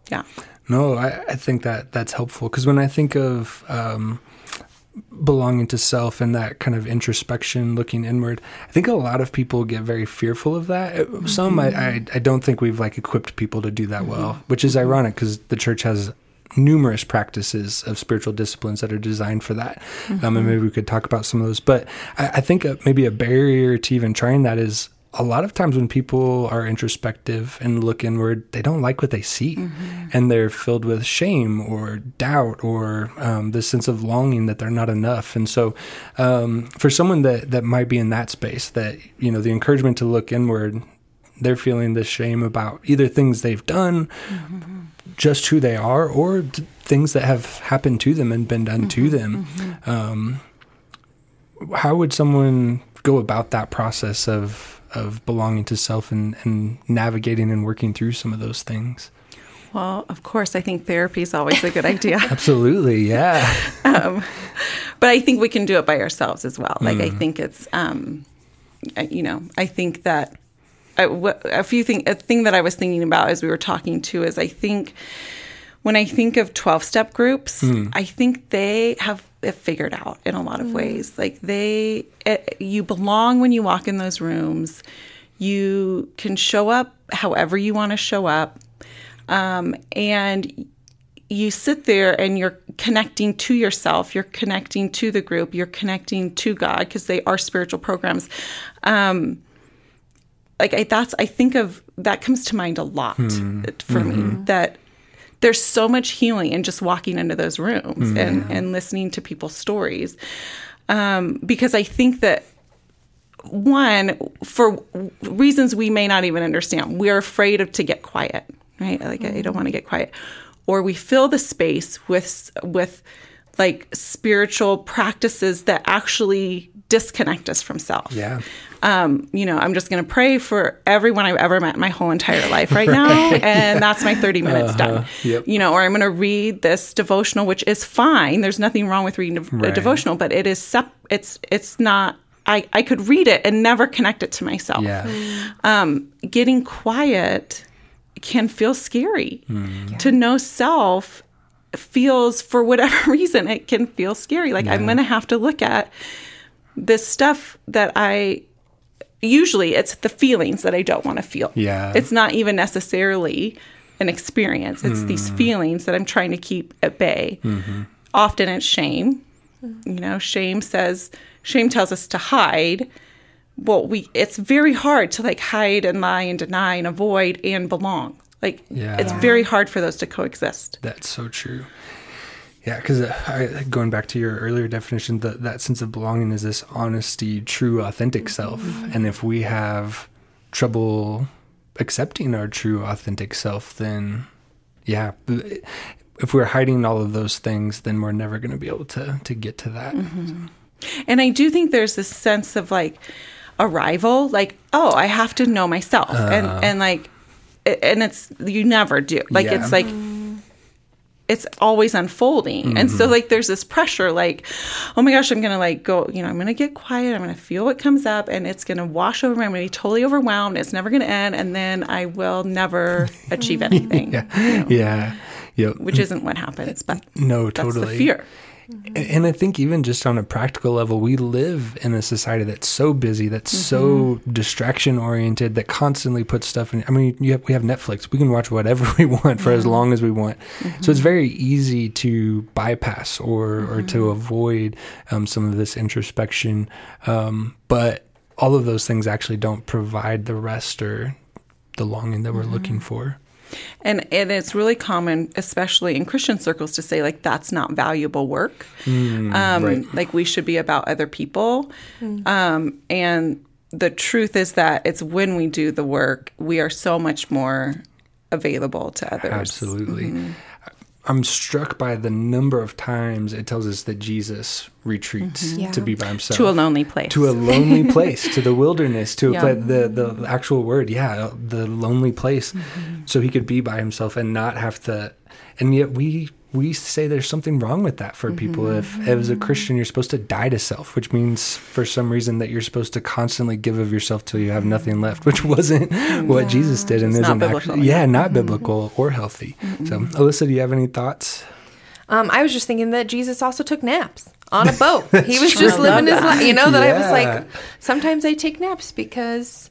Speaker 3: yeah
Speaker 1: No, I, I think that that's helpful because when I think of um, belonging to self and that kind of introspection, looking inward, I think a lot of people get very fearful of that. Uh, Some I, I I don't think we've like equipped people to do that well, which is ironic because the church has numerous practices of spiritual disciplines that are designed for that. Um, and maybe we could talk about some of those. But I, I think uh maybe a barrier to even trying that is a lot of times when people are introspective and look inward, they don't like what they see, and they're filled with shame or doubt or um, this sense of longing that they're not enough. And so, um, for someone that that might be in that space, that you know, the encouragement to look inward, they're feeling this shame about either things they've done, just who they are, or d- things that have happened to them and been done to them. Um, how would someone go about that process of of belonging to self and, and navigating and working through some of those things?
Speaker 3: well of course i think therapy is always a good idea
Speaker 1: Absolutely, yeah.
Speaker 3: um, but I think we can do it by ourselves as well. Like I think it's, um, you know, I think that I, a few thing a thing that I was thinking about as we were talking too is I think when I think of twelve step groups, hmm. I think they have it figured out in a lot of hmm. ways. Like they, it, you belong when you walk in those rooms. You can show up however you want to show up, um, and you sit there and you're connecting to yourself you're connecting to the group you're connecting to god because they are spiritual programs. Um like I, that's i think of that comes to mind a lot hmm. for me mm-hmm. that there's so much healing in just walking into those rooms and and listening to people's stories. Um because i think that one for reasons we may not even understand we're afraid of to get quiet right? Like i don't want to get quiet. Or we fill the space with with like spiritual practices that actually disconnect us from self.
Speaker 1: Yeah.
Speaker 3: Um, you know, I'm just going to pray for everyone I've ever met in my whole entire life right, now, and that's my 30 minutes done.
Speaker 1: Yep.
Speaker 3: You know, or I'm going to read this devotional, which is fine. There's nothing wrong with reading a,
Speaker 1: Right.
Speaker 3: devotional, but it is sep- it's it's not. I I could read it and never connect it to myself.
Speaker 1: Yeah.
Speaker 3: Um, getting quiet can feel scary. To know self feels for whatever reason it can feel scary. Like I'm going to have to look at this stuff that I usually it's the feelings that I don't want to feel.
Speaker 1: Yeah.
Speaker 3: It's not even necessarily an experience. It's these hmm. feelings that I'm trying to keep at bay. Mm-hmm. Often it's shame. Mm-hmm. You know, shame says shame tells us to hide. Well, we it's very hard to like hide and lie and deny and avoid and belong. Like
Speaker 1: Yeah.
Speaker 3: it's very hard for those to coexist.
Speaker 1: That's so true. Yeah, because uh, going back to your earlier definition, that that sense of belonging is this honesty, true, authentic mm-hmm. self. And if we have trouble accepting our true, authentic self, then yeah, if we're hiding all of those things, then we're never going to be able to to get to that. Mm-hmm.
Speaker 3: And I do think there's this sense of like arrival, like, oh, I have to know myself. and uh. and like and it's you never do. Like
Speaker 1: Yeah.
Speaker 3: it's like it's always unfolding. And so mm-hmm. like there's this pressure like, oh my gosh, I'm gonna like go, you know, I'm gonna get quiet, I'm gonna feel what comes up and it's gonna wash over me. I'm gonna be totally overwhelmed. It's never gonna end, and then I will never achieve anything.
Speaker 1: Yeah, yeah, yep.
Speaker 3: Which isn't what happens, but
Speaker 1: No,
Speaker 3: that's
Speaker 1: totally.
Speaker 3: the fear.
Speaker 1: And- And I think even just on a practical level, we live in a society that's so busy, that's so distraction oriented, that constantly puts stuff in. I mean, you have, we have Netflix. We can watch whatever we want for as long as we want. So it's very easy to bypass or or to avoid um, some of this introspection. Um, but all of those things actually don't provide the rest or the longing that we're looking for.
Speaker 3: And and it's really common, especially in Christian circles, to say like that's not valuable work. um,
Speaker 1: right.
Speaker 3: Like we should be about other people. Um, and the truth is that it's when we do the work, we are so much more available to others.
Speaker 1: Absolutely. I'm struck by the number of times it tells us that Jesus retreats
Speaker 2: Yeah.
Speaker 1: to be by himself.
Speaker 3: To a lonely place.
Speaker 1: To a lonely place, to the wilderness, to
Speaker 3: Yeah.
Speaker 1: a pla- the the actual word, yeah, the lonely place, mm-hmm. so he could be by himself and not have to. And yet we we say there's something wrong with that for people. Mm-hmm. If as a Christian you're supposed to die to self, which means for some reason that you're supposed to constantly give of yourself till you have mm-hmm. nothing left, which wasn't what Jesus did, and
Speaker 3: It's not
Speaker 1: isn't
Speaker 3: biblical,
Speaker 1: actually
Speaker 3: yeah.
Speaker 1: yeah not mm-hmm. biblical or healthy. So Alyssa, do you have any thoughts?
Speaker 2: Um, I was just thinking that Jesus also took naps on a boat. he was
Speaker 1: true.
Speaker 2: just living his life. You know that I was like, sometimes I take naps because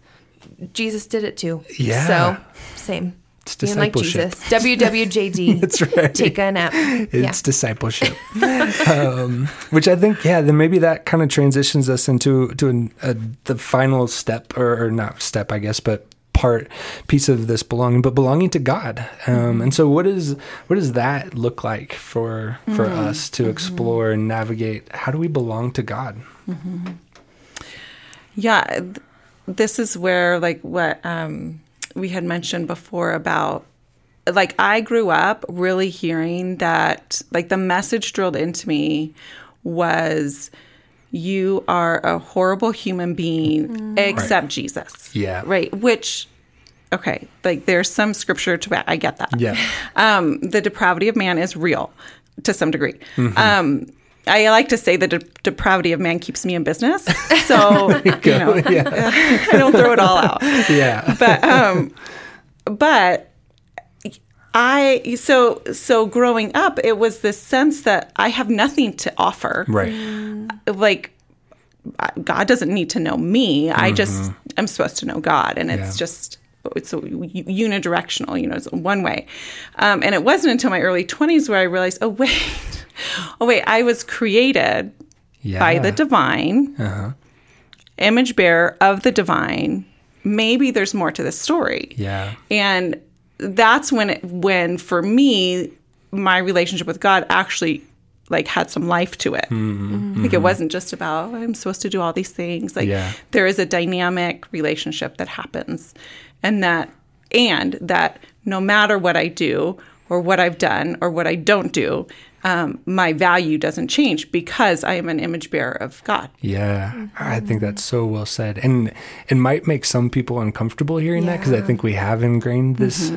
Speaker 2: Jesus did it too.
Speaker 1: Yeah.
Speaker 2: So same.
Speaker 1: It's
Speaker 2: Being like
Speaker 1: discipleship.
Speaker 2: Jesus. WWJD.
Speaker 1: That's right.
Speaker 2: Take a nap.
Speaker 1: It's
Speaker 2: yeah.
Speaker 1: discipleship, um, which I think, yeah, then maybe that kind of transitions us into to an, a, the final step, or, or not step, I guess, but part piece of this belonging, but belonging to God. Um, and so, what is what does that look like for for us to explore and navigate? How do we belong to God?
Speaker 3: Yeah, th- this is where like what um, we had mentioned before about like I grew up really hearing that like the message drilled into me was you are a horrible human being except Jesus.
Speaker 1: Yeah.
Speaker 3: Right, which okay, like there's some scripture to I get that.
Speaker 1: Yeah.
Speaker 3: Um, the depravity of man is real to some degree. Um, I like to say the de- depravity of man keeps me in business. So, you know,
Speaker 1: yeah,
Speaker 3: I don't throw it all out.
Speaker 1: yeah,
Speaker 3: But, um, but I, so, so growing up, it was this sense that I have nothing to offer
Speaker 1: right,
Speaker 3: like God doesn't need to know me. I just I'm supposed to know God, and it's
Speaker 1: Mm-hmm. Yeah.
Speaker 3: just it's a, unidirectional. You know, it's one way. Um, and it wasn't until my early twenties where I realized, oh wait, oh wait, I was created
Speaker 1: yeah,
Speaker 3: by the divine,
Speaker 1: Uh-huh.
Speaker 3: image bearer of the divine. Maybe there's more to this story.
Speaker 1: yeah,
Speaker 3: And that's when it, when for me my relationship with God actually like had some life to it. Like it wasn't just about oh, I'm supposed to do all these things. Like
Speaker 1: Yeah.
Speaker 3: there is a dynamic relationship that happens and that and that no matter what I do or what I've done or what I don't do, um, my value doesn't change because I am an image bearer of God.
Speaker 1: Yeah, I think that's so well said, and it might make some people uncomfortable hearing that because I think we have ingrained this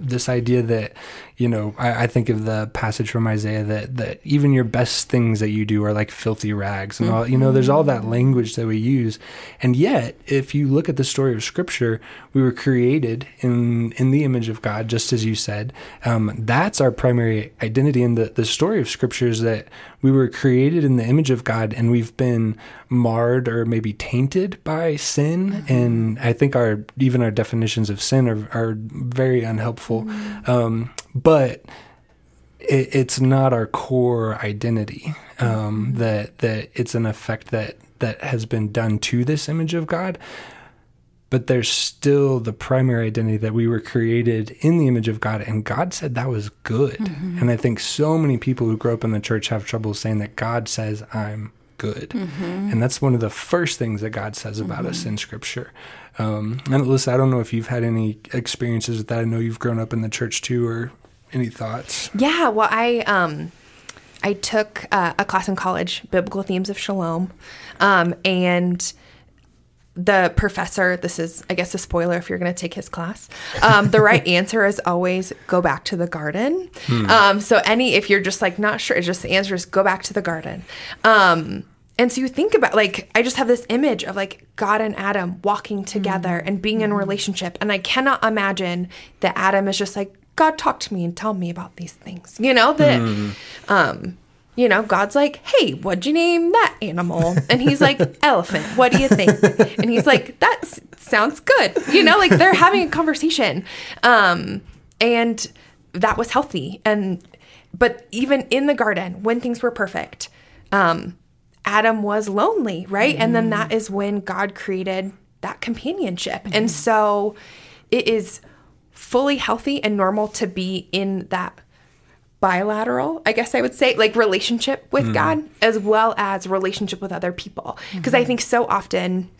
Speaker 1: this idea that you know I, I think of the passage from Isaiah that that even your best things that you do are like filthy rags and all you know there's all that language that we use, and yet if you look at the story of Scripture, we were created in in the image of God, just as you said. Um, that's our primary identity. In the the story of Scripture is that we were created in the image of God and we've been marred or maybe tainted by sin. And I think our even our definitions of sin are, are very unhelpful. Um, but it, it's not our core identity. Um, That that it's an effect that that has been done to this image of God. But there's still the primary identity that we were created in the image of God, and God said that was good.
Speaker 2: Mm-hmm.
Speaker 1: And I think so many people who grow up in the church have trouble saying that God says, I'm good.
Speaker 2: Mm-hmm.
Speaker 1: And that's one of the first things that God says about us in Scripture. Um, and Alyssa, I don't know if you've had any experiences with that. I know you've grown up in the church too, or any thoughts?
Speaker 2: Yeah, well, I um, I took uh, a class in college, Biblical Themes of Shalom, um, and the professor. This is, I guess, a spoiler if you're going to take his class. Um, the right answer is always go back to the garden. Um, so any, if you're just like not sure, it's just the answer is go back to the garden. Um, and so you think about like I just have this image of like God and Adam walking together and being in a relationship, and I cannot imagine that Adam is just like God talk to me and tell me about these things. You know that, um, you know God's like, hey, what'd you name that animal? And he's like, elephant. What do you think? And he's like, that s- sounds good. You know, like they're having a conversation, um, and that was healthy. And but even in the garden, when things were perfect, um, Adam was lonely, right? And then that is when God created that companionship. And so it is fully healthy and normal to be in that bilateral, I guess I would say, like relationship with mm-hmm. God as well as relationship with other people. Because I mm-hmm. think so often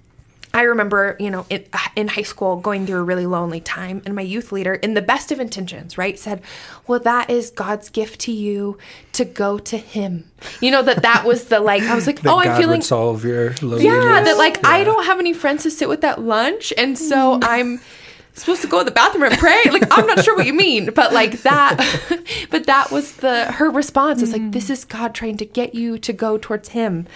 Speaker 2: I remember, you know, in, in high school going through a really lonely time, and my youth leader, in the best of intentions, right, said, "Well, that is God's gift to you to go to Him." You know that that was the like. I was like, "Oh, I'm feeling
Speaker 1: solve your loneliness.
Speaker 2: yeah." That like I don't have any friends to sit with at lunch, and so mm-hmm. I'm supposed to go to the bathroom and pray. Like I'm not sure what you mean, but like that. but that was the her response. it's like this is God trying to get you to go towards Him.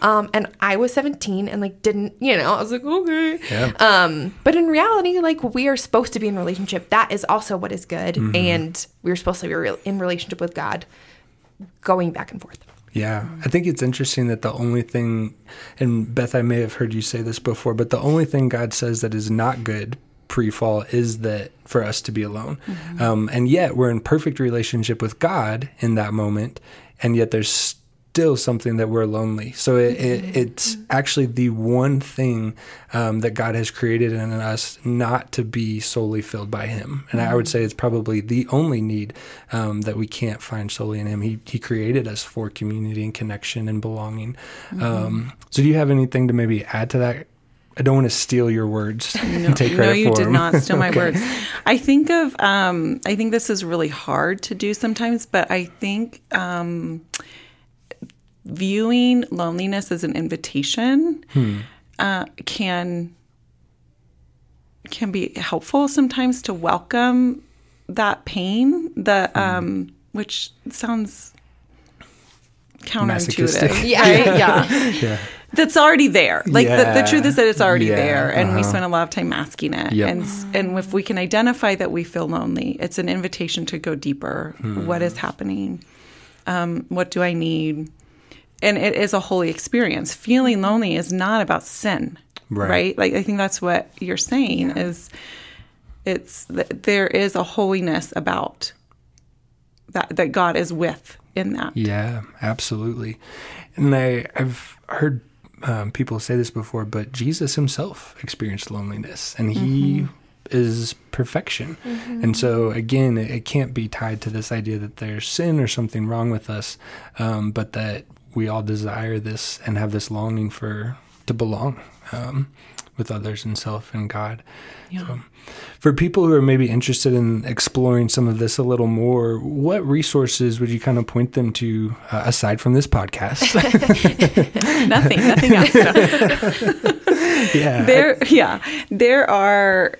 Speaker 2: Um, and I was 17 and like didn't you know I was like okay.
Speaker 1: Yeah.
Speaker 2: Um, but in reality, like we are supposed to be in relationship. That is also what is good, and we're supposed to be real in relationship with God, going back and forth.
Speaker 1: Yeah, I think it's interesting that the only thing, and Beth, I may have heard you say this before, but the only thing God says that is not good pre-fall is that for us to be alone, um, and yet we're in perfect relationship with God in that moment, and yet there's still something that we're lonely. So it, it, it's actually the one thing um, that God has created in us not to be solely filled by Him, and I would say it's probably the only need um, that we can't find solely in Him. He He created us for community and connection and belonging. Um, so, do you have anything to maybe add to that? I don't want to steal your words and take
Speaker 3: no, you
Speaker 1: for
Speaker 3: did
Speaker 1: them.
Speaker 3: not steal my words. I think of, um, I think this is really hard to do sometimes, but I think um, viewing loneliness as an invitation uh, can can be helpful sometimes to welcome that pain. The um, which sounds counterintuitive.
Speaker 2: Yeah, yeah.
Speaker 1: yeah.
Speaker 3: That's already there. Like the, the truth is that it's already
Speaker 1: Yeah,
Speaker 3: there, and we
Speaker 1: uh-huh.
Speaker 3: spend a lot of time masking it.
Speaker 1: Yep.
Speaker 3: And and if we can identify that we feel lonely, it's an invitation to go deeper.
Speaker 1: Hmm.
Speaker 3: What is happening? Um, what do I need? And it is a holy experience. Feeling lonely is not about sin,
Speaker 1: Right.
Speaker 3: right? Like I think that's what you're saying is it's there is a holiness about that that God is with in that.
Speaker 1: Yeah, absolutely. And I, I've heard um, people say this before, but Jesus himself experienced loneliness and he is perfection. And so, again, it, it can't be tied to this idea that there's sin or something wrong with us, um, but that we all desire this and have this longing for to belong um, with others and self and God. So, for people who are maybe interested in exploring some of this a little more, what resources would you kind of point them to uh, aside from this podcast?
Speaker 3: nothing, nothing else.
Speaker 1: yeah.
Speaker 3: there yeah there are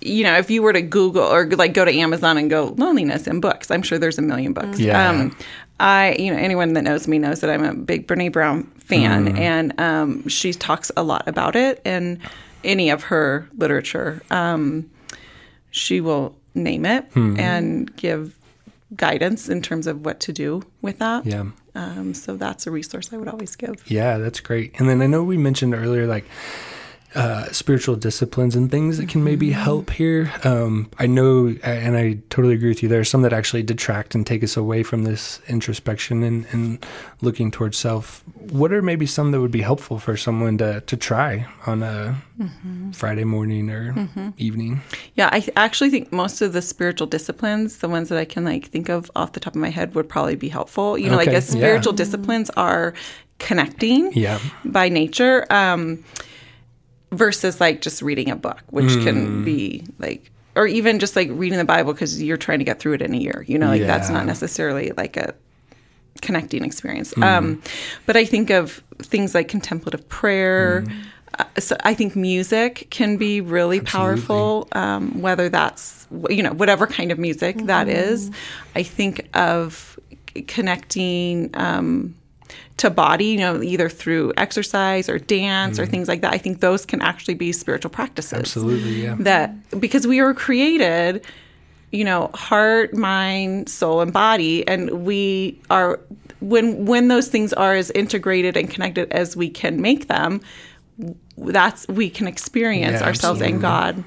Speaker 3: you know if you were to google or like go to amazon and go loneliness and books i'm sure there's a million books
Speaker 1: Yeah.
Speaker 3: um i you know anyone that knows me knows that i'm a big brene brown fan and um she talks a lot about it in any of her literature. Um she will name it and give guidance in terms of what to do with that.
Speaker 1: Yeah.
Speaker 3: um, so that's a resource i would always give.
Speaker 1: Yeah, that's great. And then I know we mentioned earlier, like uh, spiritual disciplines and things that can maybe help here. Um, I know, and I totally agree with you. There are some that actually detract and take us away from this introspection and, and looking towards self. What are maybe some that would be helpful for someone to, to try on a Friday morning or evening?
Speaker 3: Yeah, I actually think most of the spiritual disciplines, the ones that I can like think of off the top of my head, would probably be helpful. You know, like
Speaker 1: Okay,
Speaker 3: as
Speaker 1: yeah.
Speaker 3: spiritual disciplines are connecting
Speaker 1: Yeah.
Speaker 3: by nature, um, versus like just reading a book, which
Speaker 1: Hmm.
Speaker 3: can be like, or even just like reading the Bible because you're trying to get through it in a year. You know, like that's not necessarily like a connecting experience.
Speaker 1: Hmm.
Speaker 3: Um, but I think of things like contemplative prayer.
Speaker 1: Hmm.
Speaker 3: Uh, so I think music can be really powerful, um, whether that's you know whatever kind of music that is. I think of connecting. Um, to body, you know, either through exercise or dance or mm-hmm. things like that. I think those can actually be spiritual practices.
Speaker 1: Absolutely, yeah.
Speaker 3: that because we were created you know heart mind soul and body and we are when when those things are as integrated and connected as we can make them that's we can experience
Speaker 1: Yeah,
Speaker 3: ourselves and god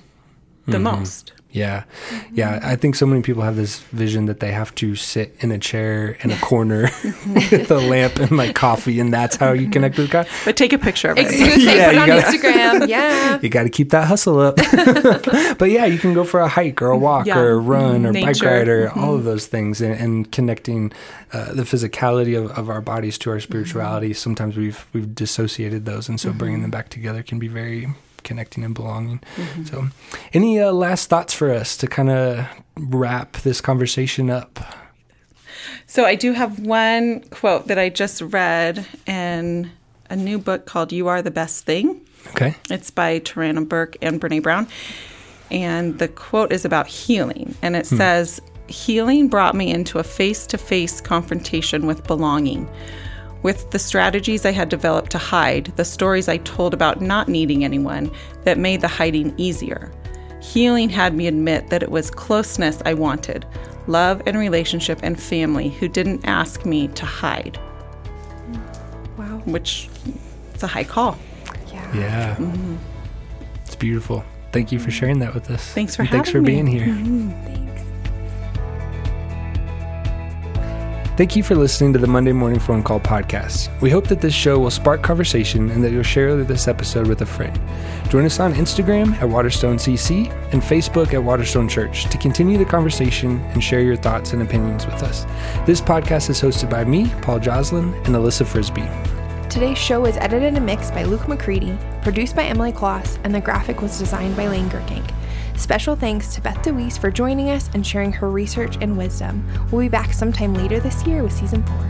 Speaker 3: the mm-hmm. most
Speaker 1: Yeah. Mm-hmm. Yeah. I think so many people have this vision that they have to sit in a chair in a corner with a lamp and like coffee, and that's how you connect with God.
Speaker 3: but take a picture of it
Speaker 2: Excuse me,
Speaker 1: Yeah,
Speaker 2: put it on
Speaker 1: gotta-
Speaker 2: Instagram. Yeah.
Speaker 1: You got to keep that hustle up. but yeah, you can go for a hike or a walk
Speaker 3: Yeah.
Speaker 1: or a run or bike
Speaker 3: Nature.
Speaker 1: ride or all of mm-hmm. those things and, and connecting uh, the physicality of, of our bodies to our mm-hmm. spirituality. Sometimes we've we've dissociated those, and so bringing them back together can be very connecting and belonging. So, any uh, last thoughts for us to kind of wrap this conversation up?
Speaker 3: so i do have one quote that i just read in a new book called you are the best thing
Speaker 1: Okay.
Speaker 3: It's by Tarana Burke and Brene Brown. And the quote is about healing. And it says, Healing brought me into a face to face confrontation with belonging. With the strategies I had developed to hide, the stories I told about not needing anyone that made the hiding easier. Healing had me admit that it was closeness I wanted love and relationship and family who didn't ask me to hide, mm.
Speaker 2: Wow.
Speaker 3: which it's a high call.
Speaker 2: Yeah.
Speaker 1: Yeah. Mm-hmm. It's beautiful. Thank you for mm. sharing that with us.
Speaker 3: Thanks for
Speaker 1: And thanks for
Speaker 3: me.
Speaker 1: being here. Mm-hmm.
Speaker 2: Thanks.
Speaker 1: Thank you for listening to the Monday Morning Phone Call podcast. We hope that this show will spark conversation and that you'll share this episode with a friend. Join us on Instagram at Waterstone CC and Facebook at Waterstone Church to continue the conversation and share your thoughts and opinions with us. This podcast is hosted by me, Paul Joslin, and Alyssa Frisbee.
Speaker 2: Today's show was edited and mixed by Luke McCready, produced by Emily Kloss, and the graphic was designed by Lane Gerking. Special thanks to Beth DeWeese for joining us and sharing her research and wisdom. We'll be back sometime later this year with season four.